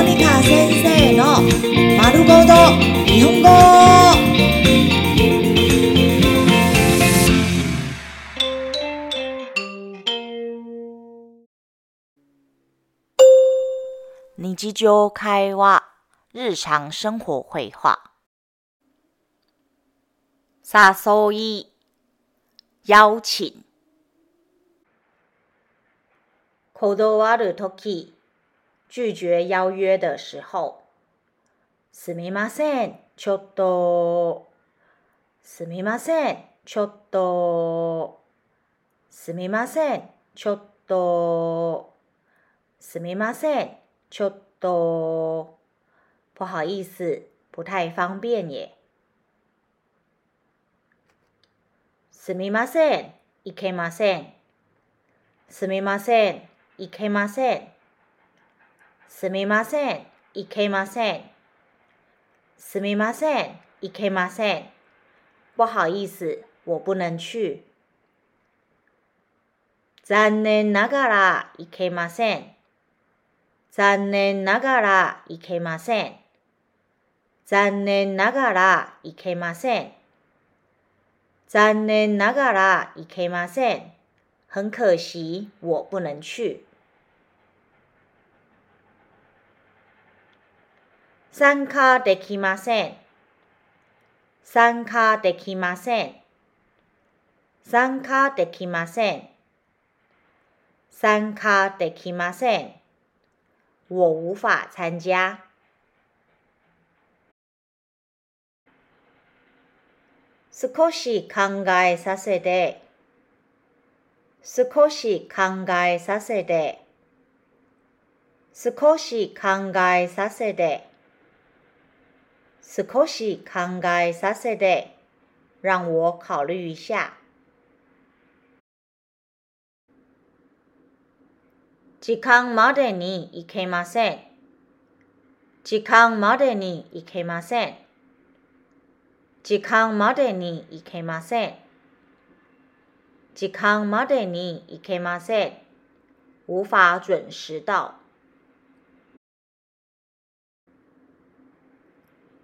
モニカ先生の丸ごと日本語。日常会話、日常生活会話。誘い、邀請。断るとき、拒絕邀約的時候。すみません、ちょっと。すみません、ちょっと。すみません、ちょっと。すみません、ちょっと。不好意思，不太方便耶。すみません、いけません。すみません、いけません。すみません、いけません。すみません、いけません。不好意思，我不能去。残念ながらいけません。残念ながらいけません。残念ながらいけません。残念ながらいけません。很可惜，我不能去。参加できません。参加できません。参加できません。参加できません。我无法参加。少し考えさせて。少し考えさせて。少し考えさせて。少し考えさせて。让我考虑一下。時間までに行けません。時間までに行けません。時間までに行けません。時間までに行けません。無法準時到。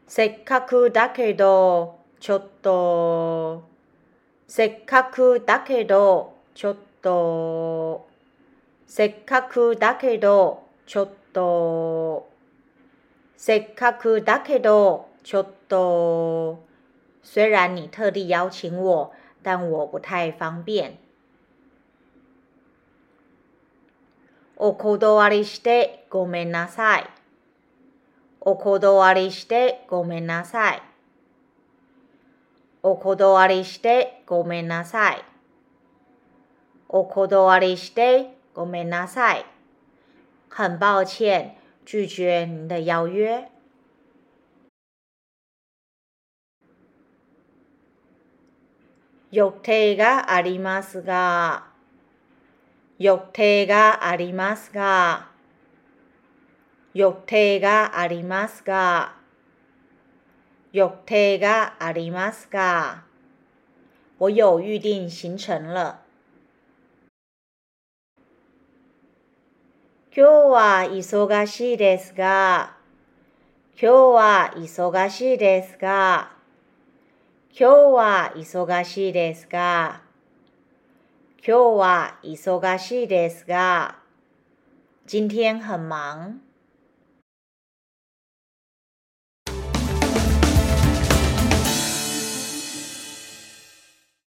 せっかくだけど、ちょっと。せっかくだけど、ちょっと。せっかくだけど、ちょっと。せっかくだけど、ちょっと。虽然你特地邀请我，但我不太方便。お断りしてごめんなさい。お断りしてごめんなさい。お断りしてごめんなさい。お断りしてごめんなさい。很抱歉，拒绝您的邀约。予定がありますが、予定がありますが、予定がありますが、予定がありますが、我有预定行程了。今日は忙しいですが、今日は忙しいですが、今日は忙しいですが、今日は忙しいですが、今天很忙。